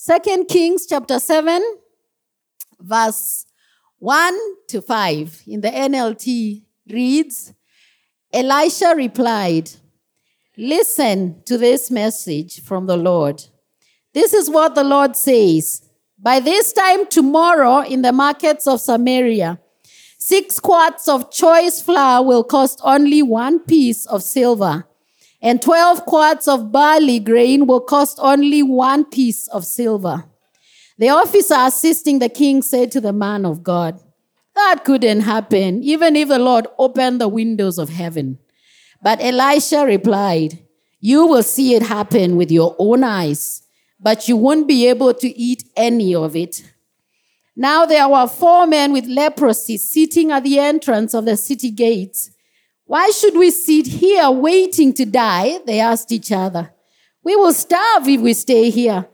Second Kings chapter 7, verse 1 to 5 in the NLT reads Elisha replied, Listen to this message from the Lord. This is what the Lord says. By this time tomorrow in the markets of Samaria, six quarts of choice flour will cost only one piece of silver, and 12 quarts of barley grain will cost only one piece of silver. The officer assisting the king said to the man of God, That couldn't happen, even if the Lord opened the windows of heaven. But Elisha replied, You will see it happen with your own eyes, but you won't be able to eat any of it. Now there were four men with leprosy sitting at the entrance of the city gates. Why should we sit here waiting to die? They asked each other. We will starve if we stay here.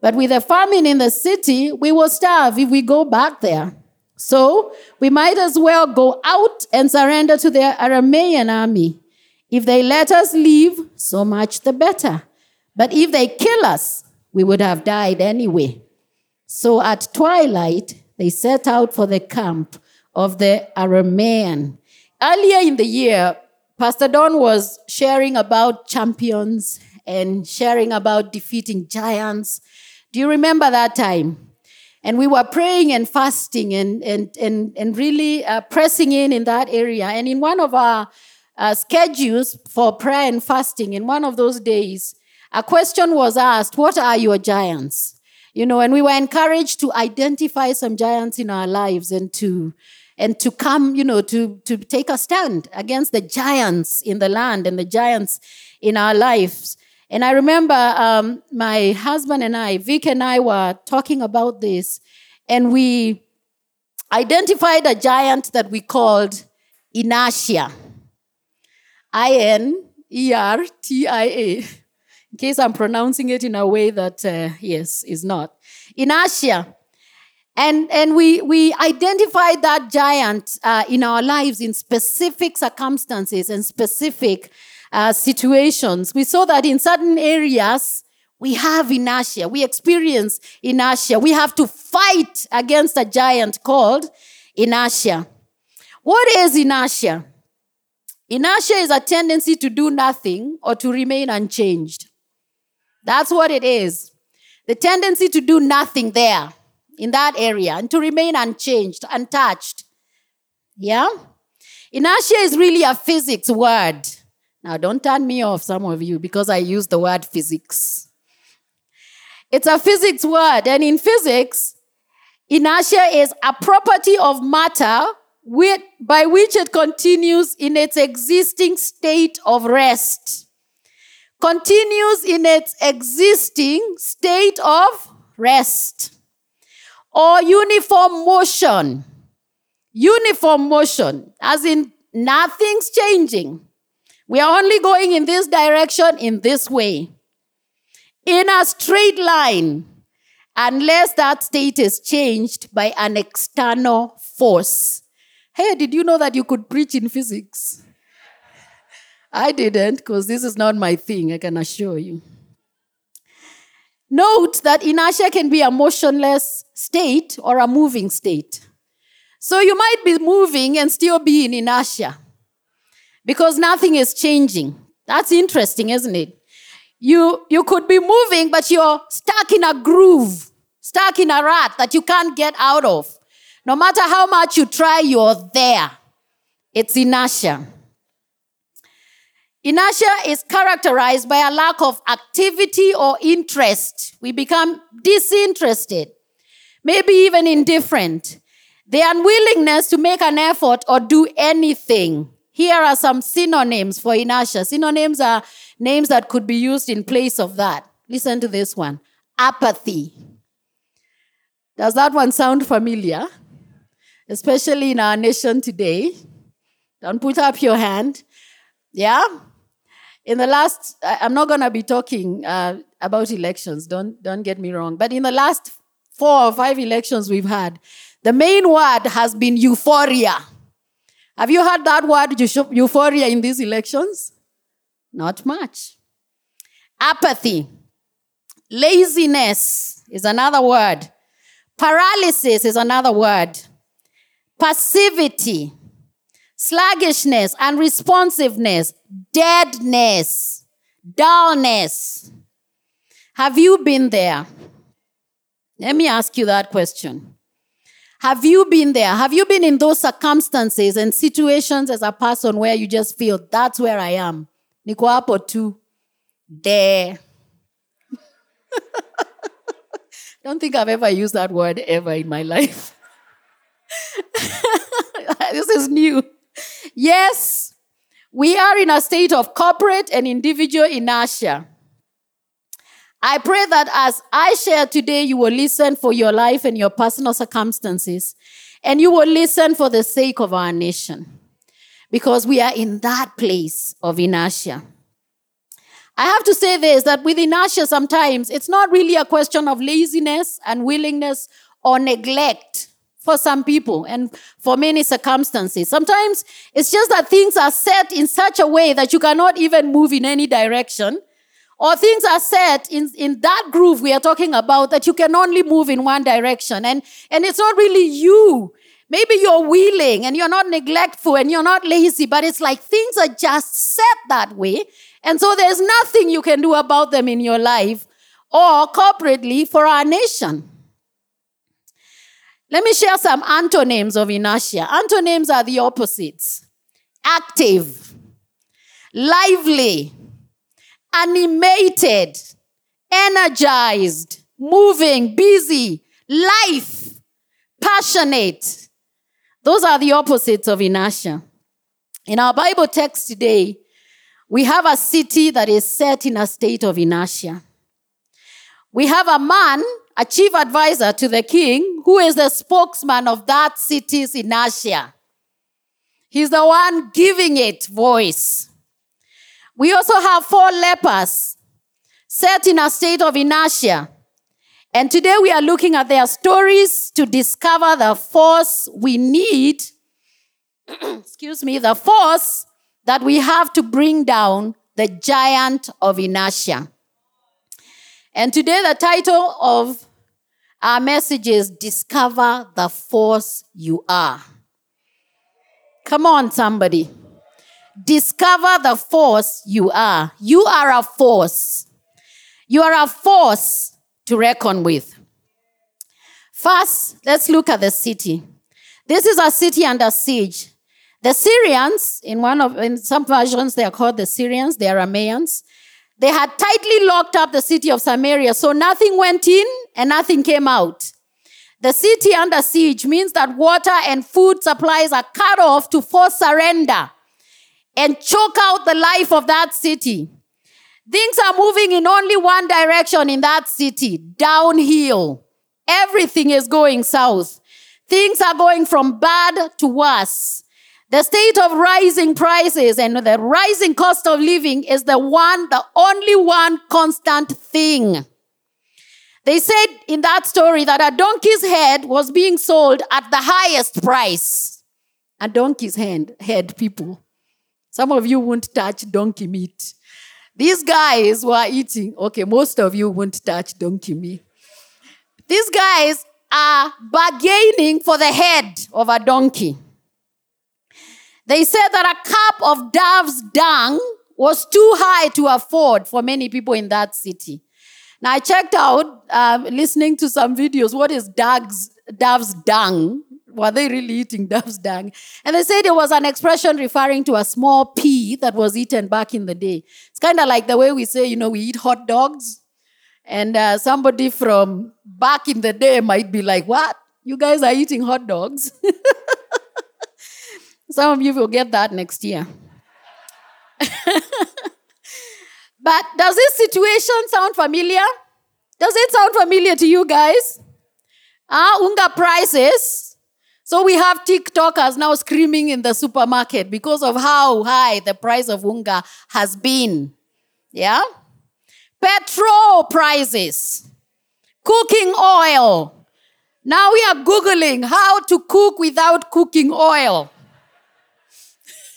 But with a famine in the city, we will starve if we go back there. So we might as well go out and surrender to the Aramean army. If they let us leave, so much the better. But if they kill us, we would have died anyway. So at twilight, they set out for the camp of the Aramean. Earlier in the year, Pastor Don was sharing about champions and sharing about defeating giants. Do you remember that time? And we were praying and fasting and, and, and, and really uh, pressing in in that area. And in one of our uh, schedules for prayer and fasting, in one of those days, a question was asked, What are your giants? You know, and we were encouraged to identify some giants in our lives and to and to come, you know, to, to take a stand against the giants in the land and the giants in our lives. And I remember um, my husband and I, Vic and I, were talking about this, and we identified a giant that we called inertia. I N E R T I A. In case I'm pronouncing it in a way that, uh, yes, is not. Inertia. And, and we, we identified that giant uh, in our lives in specific circumstances and specific uh, situations. We saw that in certain areas, we have inertia. We experience inertia. We have to fight against a giant called inertia. What is inertia? Inertia is a tendency to do nothing or to remain unchanged. That's what it is. The tendency to do nothing there in that area and to remain unchanged, untouched. Yeah? Inertia is really a physics word. Now, don't turn me off, some of you, because I use the word physics. It's a physics word, and in physics, inertia is a property of matter with, by which it continues in its existing state of rest. Continues in its existing state of rest. Or uniform motion. Uniform motion, as in nothing's changing. We are only going in this direction in this way. In a straight line, unless that state is changed by an external force. Hey, did you know that you could preach in physics? I didn't, because this is not my thing, I can assure you. Note that inertia can be a motionless state or a moving state. So you might be moving and still be in inertia because nothing is changing. That's interesting, isn't it? You, you could be moving, but you're stuck in a groove, stuck in a rut that you can't get out of. No matter how much you try, you're there. It's inertia. Inertia is characterized by a lack of activity or interest. We become disinterested, maybe even indifferent. The unwillingness to make an effort or do anything. Here are some synonyms for inertia. Synonyms are names that could be used in place of that. Listen to this one apathy. Does that one sound familiar? Especially in our nation today. Don't put up your hand. Yeah? In the last, I'm not going to be talking uh, about elections, don't, don't get me wrong, but in the last four or five elections we've had, the main word has been euphoria. Have you heard that word euphoria in these elections? Not much. Apathy, laziness. is another word. Paralysis is another word. Passivity, sluggishness, unresponsiveness, deadness, dullness. Have you been there? Let me ask you that question. Have you been there? Have you been in those circumstances and situations as a person where you just feel that's where I am? Niko hapo tu. There. Don't think I've ever used that word ever in my life. this is new. Yes, we are in a state of corporate and individual inertia. I pray that as I share today, you will listen for your life and your personal circumstances, and you will listen for the sake of our nation, because we are in that place of inertia. I have to say this that with inertia, sometimes it's not really a question of laziness, unwillingness, or neglect for some people and for many circumstances. Sometimes it's just that things are set in such a way that you cannot even move in any direction or things are set in, in that groove we are talking about that you can only move in one direction. And, and it's not really you. Maybe you're willing and you're not neglectful and you're not lazy, but it's like things are just set that way. And so there's nothing you can do about them in your life or corporately for our nation. Let me share some antonyms of inertia. Antonyms are the opposites active, lively, animated, energized, moving, busy, life, passionate. Those are the opposites of inertia. In our Bible text today, we have a city that is set in a state of inertia. We have a man, a chief advisor to the king, who is the spokesman of that city's inertia. He's the one giving it voice. We also have four lepers set in a state of inertia. And today we are looking at their stories to discover the force we need, excuse me, the force that we have to bring down the giant of inertia. And today the title of our message is Discover the Force You Are. Come on, somebody. Discover the force you are. You are a force. You are a force to reckon with. First, let's look at the city. This is a city under siege. The Syrians, in one of in some versions, they are called the Syrians, the Arameans. They had tightly locked up the city of Samaria, so nothing went in and nothing came out. The city under siege means that water and food supplies are cut off to force surrender and choke out the life of that city. Things are moving in only one direction in that city downhill. Everything is going south. Things are going from bad to worse. The state of rising prices and the rising cost of living is the one, the only one constant thing. They said in that story that a donkey's head was being sold at the highest price. A donkey's head, head people. Some of you won't touch donkey meat. These guys were eating, okay, most of you won't touch donkey meat. These guys are bargaining for the head of a donkey. They said that a cup of dove's dung was too high to afford for many people in that city. Now I checked out, uh, listening to some videos, what is dove's, dove's dung? were they really eating dove's dung? And they said it was an expression referring to a small pea that was eaten back in the day. It's kind of like the way we say, you know, we eat hot dogs. And uh, somebody from back in the day might be like, what? You guys are eating hot dogs? Some of you will get that next year. but does this situation sound familiar? Does it sound familiar to you guys? Ah, uh, unga prices so we have TikTokers now screaming in the supermarket because of how high the price of unga has been. Yeah? Petrol prices, cooking oil. Now we are Googling how to cook without cooking oil.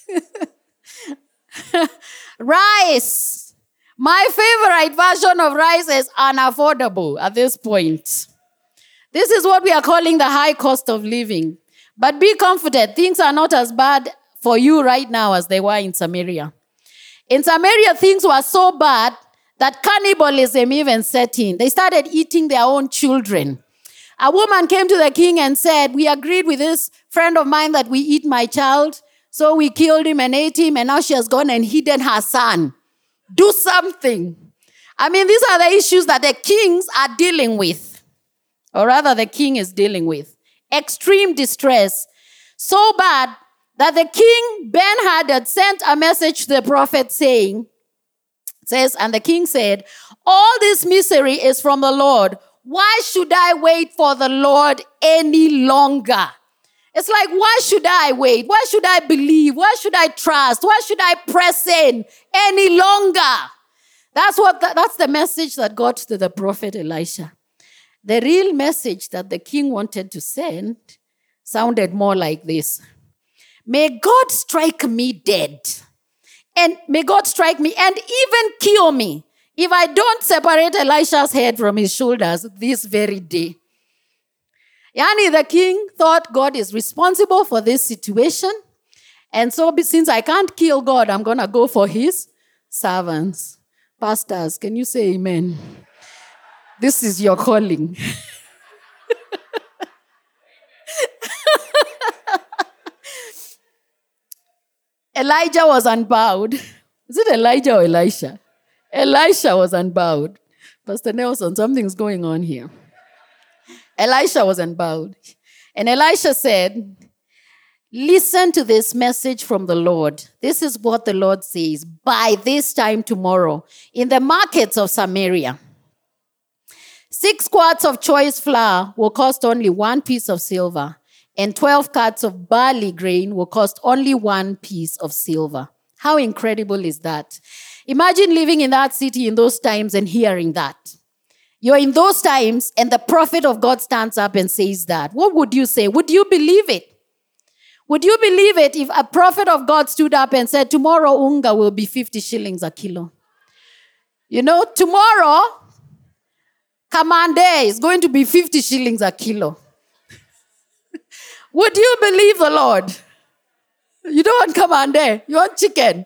Rice, My favorite version of rice is unaffordable at this point. This is what we are calling the high cost of living. But be comforted, things are not as bad for you right now as they were in Samaria. In Samaria, things were so bad that cannibalism even set in. They started eating their own children. A woman came to the king and said, We agreed with this friend of mine that we eat my child. So we killed him and ate him, and now she has gone and hidden her son. Do something. I mean, these are the issues that the kings are dealing with, or rather, the king is dealing with. Extreme distress. So bad that the king Ben Hadad sent a message to the prophet saying, says, and the king said, All this misery is from the Lord. Why should I wait for the Lord any longer? It's like, why should I wait? Why should I believe? Why should I trust? Why should I press in any longer? That's what, the, that's the message that got to the prophet Elisha. The real message that the king wanted to send sounded more like this May God strike me dead. And may God strike me and even kill me if I don't separate Elisha's head from his shoulders this very day. Yani, the king thought God is responsible for this situation. And so, since I can't kill God, I'm going to go for his servants. Pastors, can you say amen? This is your calling. Elijah was unbowed. Is it Elijah or Elisha? Elisha was unbowed. Pastor Nelson, something's going on here. Elisha was unbowed. And Elisha said, Listen to this message from the Lord. This is what the Lord says. By this time tomorrow, in the markets of Samaria, six quarts of choice flour will cost only one piece of silver, and 12 quarts of barley grain will cost only one piece of silver. How incredible is that? Imagine living in that city in those times and hearing that. You're in those times, and the prophet of God stands up and says that. What would you say? Would you believe it? Would you believe it if a prophet of God stood up and said, Tomorrow unga will be 50 shillings a kilo? You know, tomorrow, kamande is going to be 50 shillings a kilo. Would you believe the Lord? You don't want kamande, you want chicken.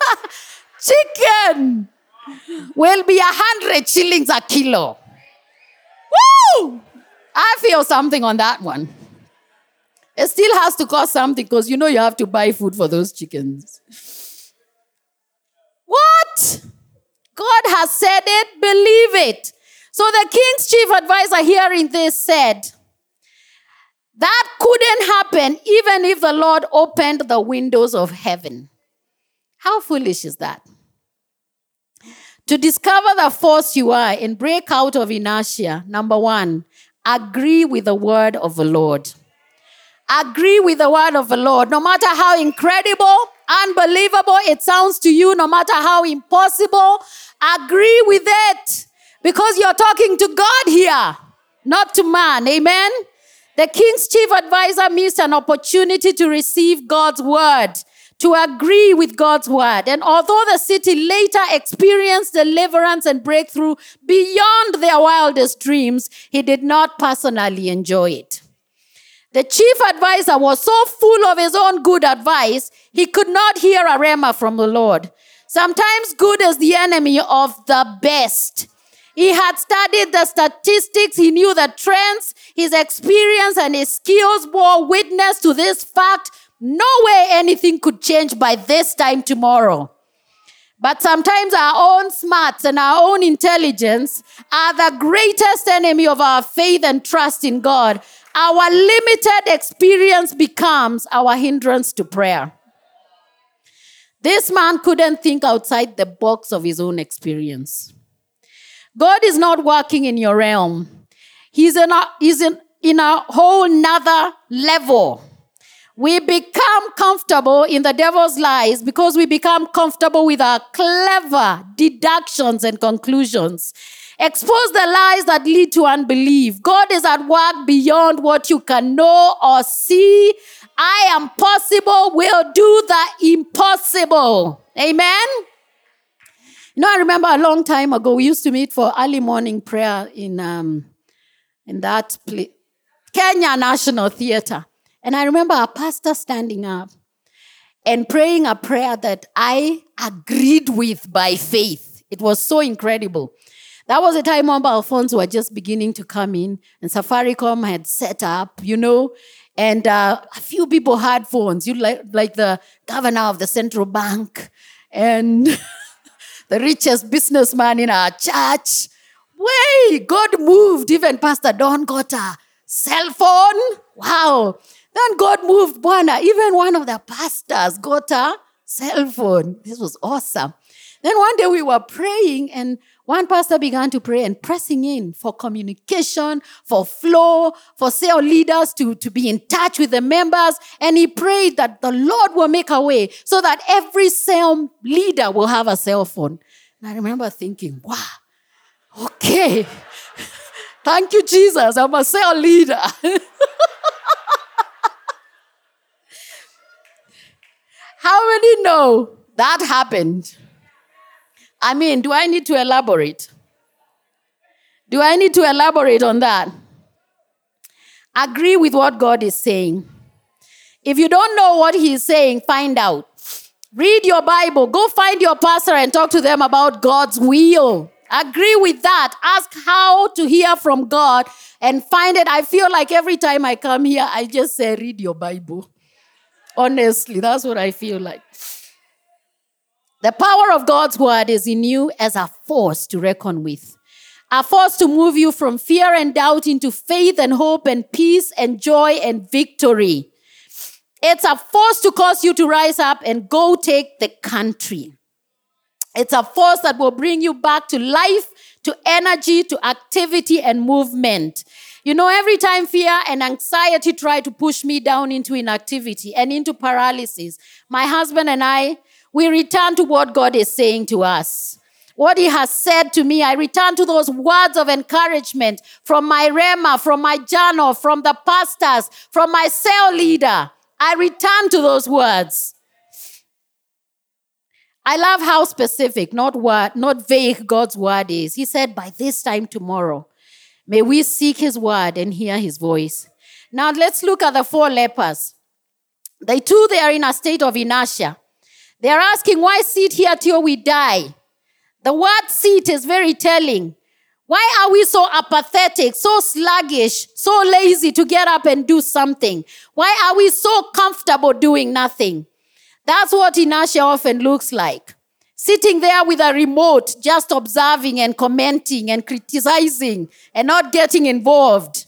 chicken! Will be a hundred shillings a kilo. Woo! I feel something on that one. It still has to cost something because you know you have to buy food for those chickens. What? God has said it, believe it. So the king's chief advisor hearing this said, that couldn't happen even if the Lord opened the windows of heaven. How foolish is that? To discover the force you are and break out of inertia, number one, agree with the word of the Lord. Agree with the word of the Lord. No matter how incredible, unbelievable it sounds to you, no matter how impossible, agree with it. Because you're talking to God here, not to man. Amen? The king's chief advisor missed an opportunity to receive God's word to agree with God's word. And although the city later experienced deliverance and breakthrough beyond their wildest dreams, he did not personally enjoy it. The chief advisor was so full of his own good advice, he could not hear a rhema from the Lord. Sometimes good is the enemy of the best. He had studied the statistics. He knew the trends. His experience and his skills bore witness to this fact no way anything could change by this time tomorrow. But sometimes our own smarts and our own intelligence are the greatest enemy of our faith and trust in God. Our limited experience becomes our hindrance to prayer. This man couldn't think outside the box of his own experience. God is not working in your realm. He's in a, he's in, in a whole nother level. We become comfortable in the devil's lies because we become comfortable with our clever deductions and conclusions. Expose the lies that lead to unbelief. God is at work beyond what you can know or see. I am possible, will do the impossible. Amen. You know, I remember a long time ago, we used to meet for early morning prayer in, um, in that place, Kenya National Theatre. And I remember a pastor standing up and praying a prayer that I agreed with by faith. It was so incredible. That was a time mobile phones were just beginning to come in, and Safaricom had set up, you know, and uh, a few people had phones. You like like the governor of the central bank, and the richest businessman in our church. Way God moved. Even Pastor Don got a cell phone. Wow. Then God moved Bwana. Even one of the pastors got a cell phone. This was awesome. Then one day we were praying and one pastor began to pray and pressing in for communication, for flow, for cell leaders to, to be in touch with the members. And he prayed that the Lord will make a way so that every cell leader will have a cell phone. And I remember thinking, wow, okay. Thank you, Jesus. I'm a cell leader. How many know that happened? I mean, do I need to elaborate? Do I need to elaborate on that? Agree with what God is saying. If you don't know what He's saying, find out. Read your Bible. Go find your pastor and talk to them about God's will. Agree with that. Ask how to hear from God and find it. I feel like every time I come here, I just say, read your Bible. Honestly, that's what I feel like. The power of God's word is in you as a force to reckon with. A force to move you from fear and doubt into faith and hope and peace and joy and victory. It's a force to cause you to rise up and go take the country. It's a force that will bring you back to life, to energy, to activity and movement. You know, every time fear and anxiety try to push me down into inactivity and into paralysis, my husband and I, we return to what God is saying to us. What He has said to me, I return to those words of encouragement from my Rhema, from my journal, from the pastors, from my cell leader. I return to those words. I love how specific, not what, not vague God's word is. He said, by this time tomorrow, may we seek his word and hear his voice. Now let's look at the four lepers. They too, they are in a state of inertia. They are asking, why sit here till we die? The word sit is very telling. Why are we so apathetic, so sluggish, so lazy to get up and do something? Why are we so comfortable doing nothing? That's what inertia often looks like. Sitting there with a remote, just observing and commenting and criticizing and not getting involved.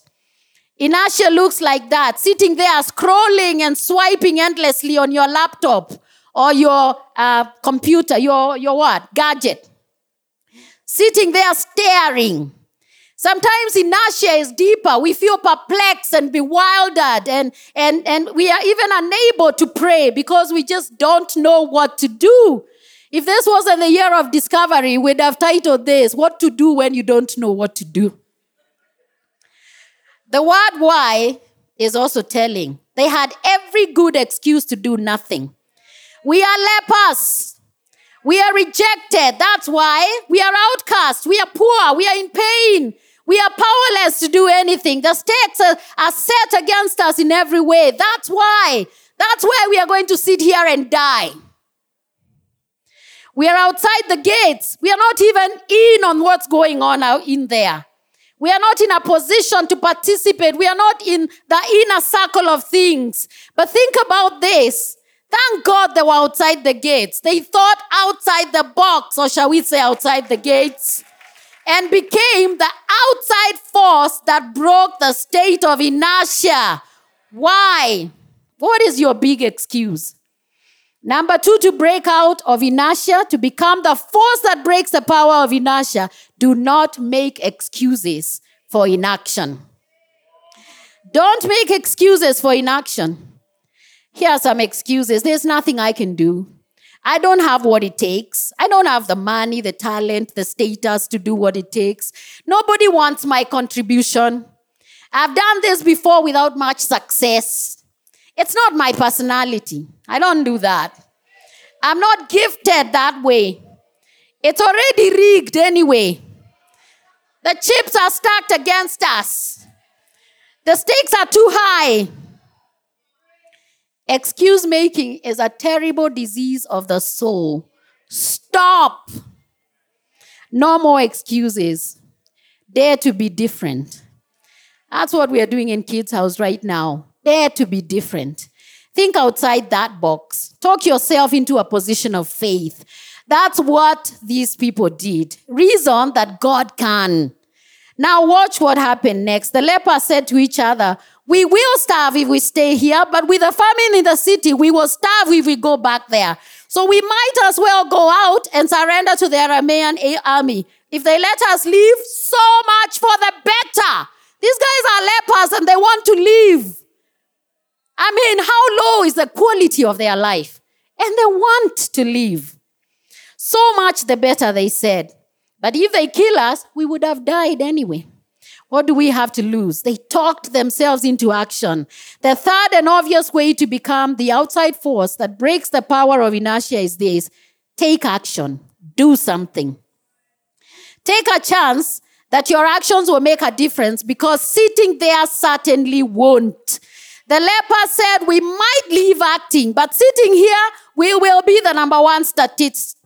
Inertia looks like that. Sitting there scrolling and swiping endlessly on your laptop or your uh, computer, your, your what? Gadget. Sitting there staring. Sometimes inertia is deeper. We feel perplexed and bewildered, and, and, and we are even unable to pray because we just don't know what to do. If this wasn't the year of discovery, we'd have titled this, What to Do When You Don't Know What to Do. The word why is also telling. They had every good excuse to do nothing. We are lepers. We are rejected. That's why we are outcast. We are poor. We are in pain. We are powerless to do anything. The stakes are, are set against us in every way. That's why. That's why we are going to sit here and die. We are outside the gates. We are not even in on what's going on out in there. We are not in a position to participate. We are not in the inner circle of things. But think about this. Thank God they were outside the gates. They thought outside the box, or shall we say outside the gates, and became the outside force that broke the state of inertia. Why? What is your big excuse? Number two, to break out of inertia, to become the force that breaks the power of inertia, do not make excuses for inaction. Don't make excuses for inaction. Here are some excuses. There's nothing I can do. I don't have what it takes. I don't have the money, the talent, the status to do what it takes. Nobody wants my contribution. I've done this before without much success. It's not my personality. I don't do that. I'm not gifted that way. It's already rigged anyway. The chips are stacked against us. The stakes are too high. Excuse making is a terrible disease of the soul. Stop. No more excuses. Dare to be different. That's what we are doing in Kids House right now. Dare to be different. Think outside that box. Talk yourself into a position of faith. That's what these people did. Reason that God can. Now, watch what happened next. The lepers said to each other, We will starve if we stay here, but with a famine in the city, we will starve if we go back there. So we might as well go out and surrender to the Aramean army. If they let us leave, so much for the better. These guys are lepers and they want to leave. I mean, how low is the quality of their life? And they want to live. So much the better, they said. But if they kill us, we would have died anyway. What do we have to lose? They talked themselves into action. The third and obvious way to become the outside force that breaks the power of inertia is this take action, do something. Take a chance that your actions will make a difference because sitting there certainly won't. The leper said, We might leave acting, but sitting here, we will be the number one statist.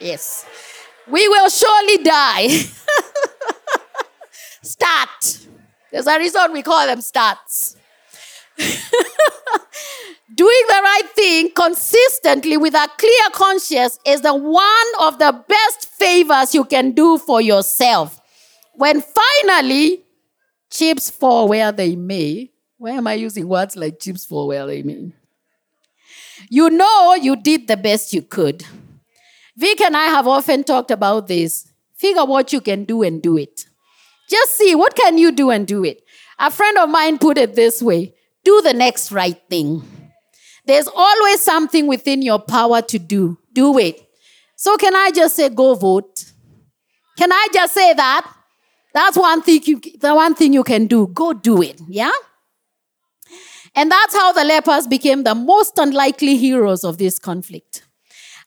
Yes. We will surely die. Start. There's a reason we call them stats. Doing the right thing consistently with a clear conscience is the one of the best favors you can do for yourself. When finally chips fall where they may, why am I using words like chips fall where they may? You know you did the best you could. Vic and I have often talked about this. Figure what you can do and do it. Just see what can you do and do it. A friend of mine put it this way do the next right thing. There's always something within your power to do. Do it. So, can I just say, go vote? Can I just say that? That's one thing you, the one thing you can do. Go do it. Yeah? And that's how the lepers became the most unlikely heroes of this conflict.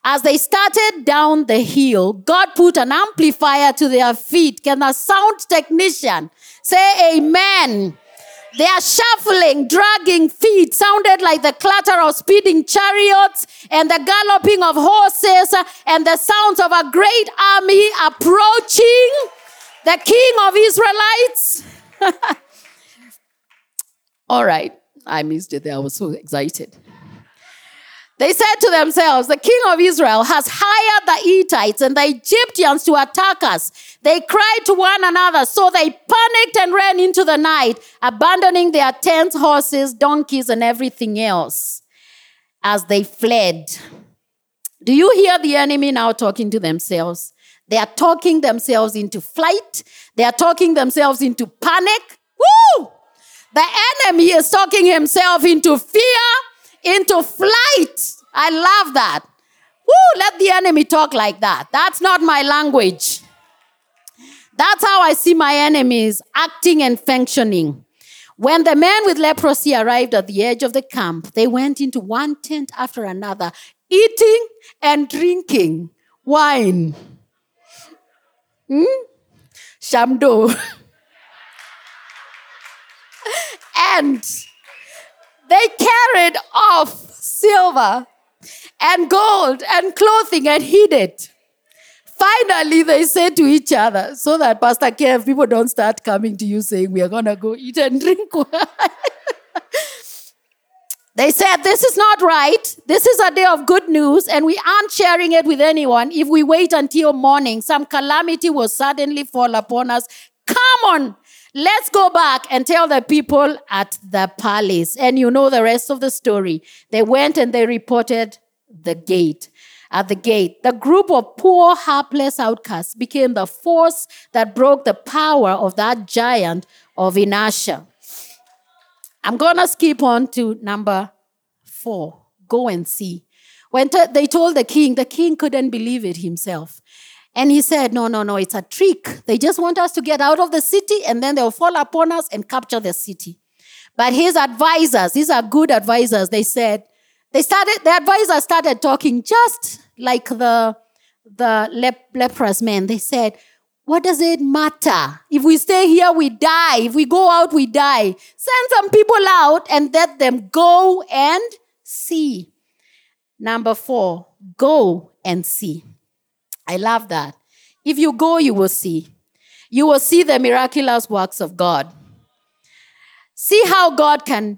As they started down the hill, God put an amplifier to their feet. Can a sound technician say amen? Their shuffling, dragging feet sounded like the clatter of speeding chariots and the galloping of horses and the sounds of a great army approaching the king of Israelites. All right, I missed it there. I was so excited. They said to themselves, The king of Israel has hired the Hittites and the Egyptians to attack us. They cried to one another, so they panicked and ran into the night, abandoning their tents, horses, donkeys, and everything else as they fled. Do you hear the enemy now talking to themselves? They are talking themselves into flight, they are talking themselves into panic. Woo! The enemy is talking himself into fear into flight. I love that. Woo, let the enemy talk like that. That's not my language. That's how I see my enemies acting and functioning. When the men with leprosy arrived at the edge of the camp, they went into one tent after another, eating and drinking wine. Hmm? Shamdo. and they carried off silver and gold and clothing and hid it. Finally, they said to each other, so that Pastor Kev, people don't start coming to you saying, We are going to go eat and drink wine. They said, This is not right. This is a day of good news, and we aren't sharing it with anyone. If we wait until morning, some calamity will suddenly fall upon us. Come on, Let's go back and tell the people at the palace. And you know the rest of the story. They went and they reported the gate. At the gate, the group of poor, helpless outcasts became the force that broke the power of that giant of inertia. I'm going to skip on to number four. Go and see. When t- they told the king, the king couldn't believe it himself. And he said, No, no, no, it's a trick. They just want us to get out of the city and then they'll fall upon us and capture the city. But his advisors, these are good advisors, they said, they started, the advisors started talking just like the the lep- leprous men. They said, What does it matter? If we stay here, we die. If we go out, we die. Send some people out and let them go and see. Number four, go and see. I love that. If you go, you will see. You will see the miraculous works of God. See how God can,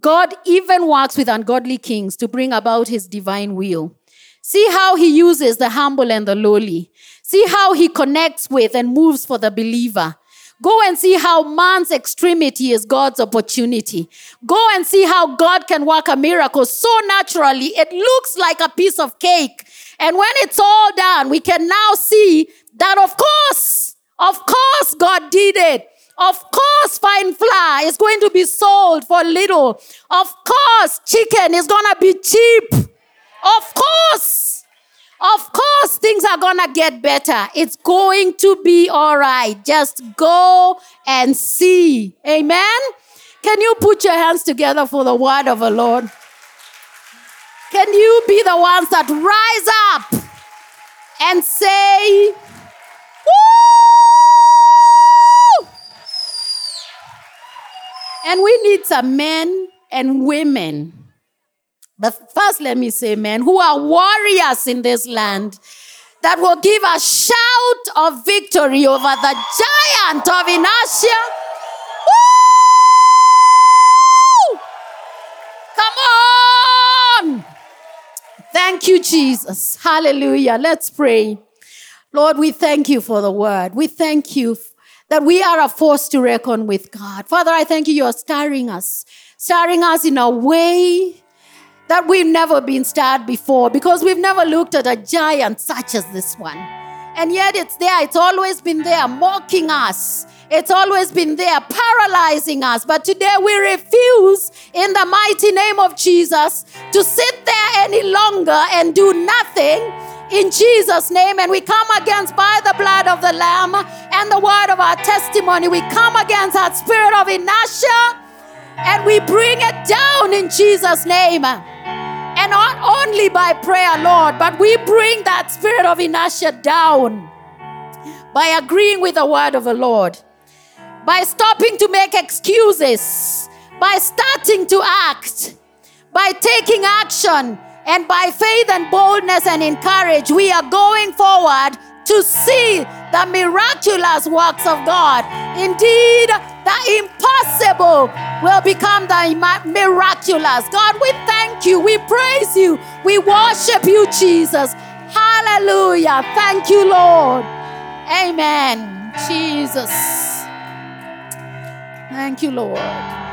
God even works with ungodly kings to bring about his divine will. See how he uses the humble and the lowly. See how he connects with and moves for the believer. Go and see how man's extremity is God's opportunity. Go and see how God can work a miracle so naturally. It looks like a piece of cake. And when it's all done, we can now see that of course, of course God did it. Of course, fine flour is going to be sold for little. Of course, chicken is going to be cheap. Of course. Of course, things are going to get better. It's going to be all right. Just go and see. Amen. Can you put your hands together for the word of the Lord? Can you be the ones that rise up and say, Woo! And we need some men and women. But first, let me say, men who are warriors in this land that will give a shout of victory over the giant of inertia. Woo! Come on! Thank you, Jesus. Hallelujah. Let's pray. Lord, we thank you for the word. We thank you that we are a force to reckon with God. Father, I thank you. You are stirring us, stirring us in a way that we've never been stirred before because we've never looked at a giant such as this one. And yet it's there. It's always been there, mocking us. It's always been there, paralyzing us. But today we refuse, in the mighty name of Jesus, to sit there any longer and do nothing in Jesus' name. And we come against by the blood of the Lamb and the word of our testimony. We come against that spirit of inertia and we bring it down in Jesus' name. Only by prayer, Lord, but we bring that spirit of inertia down by agreeing with the word of the Lord, by stopping to make excuses, by starting to act, by taking action, and by faith and boldness and encourage, we are going forward to see the miraculous works of God. Indeed, the impossible will become the miraculous. God, we thank you. We praise you. We worship you, Jesus. Hallelujah. Thank you, Lord. Amen. Jesus. Thank you, Lord.